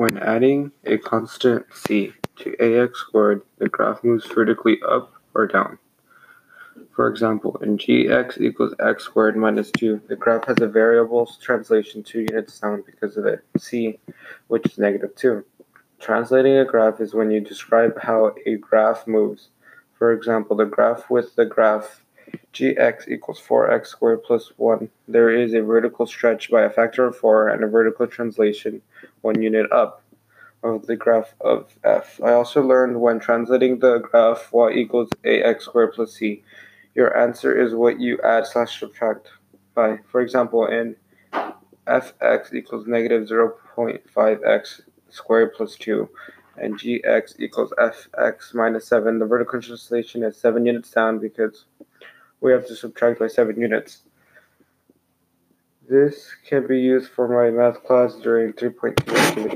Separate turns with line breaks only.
When adding a constant c to ax squared, the graph moves vertically up or down. For example, in gx equals x squared minus 2, the graph has a variable translation 2 units down because of the c, which is negative 2. Translating a graph is when you describe how a graph moves. For example, the graph with the graph gx equals 4x squared plus 1, there is a vertical stretch by a factor of 4 and a vertical translation 1 unit up of the graph of f. I also learned when translating the graph y equals ax squared plus c, your answer is what you add slash subtract by. For example, in fx equals negative 0.5x squared plus 2 and gx equals fx minus 7, the vertical translation is 7 units down because we have to subtract by 7 units. This can be used for my math class during 3.2 activity.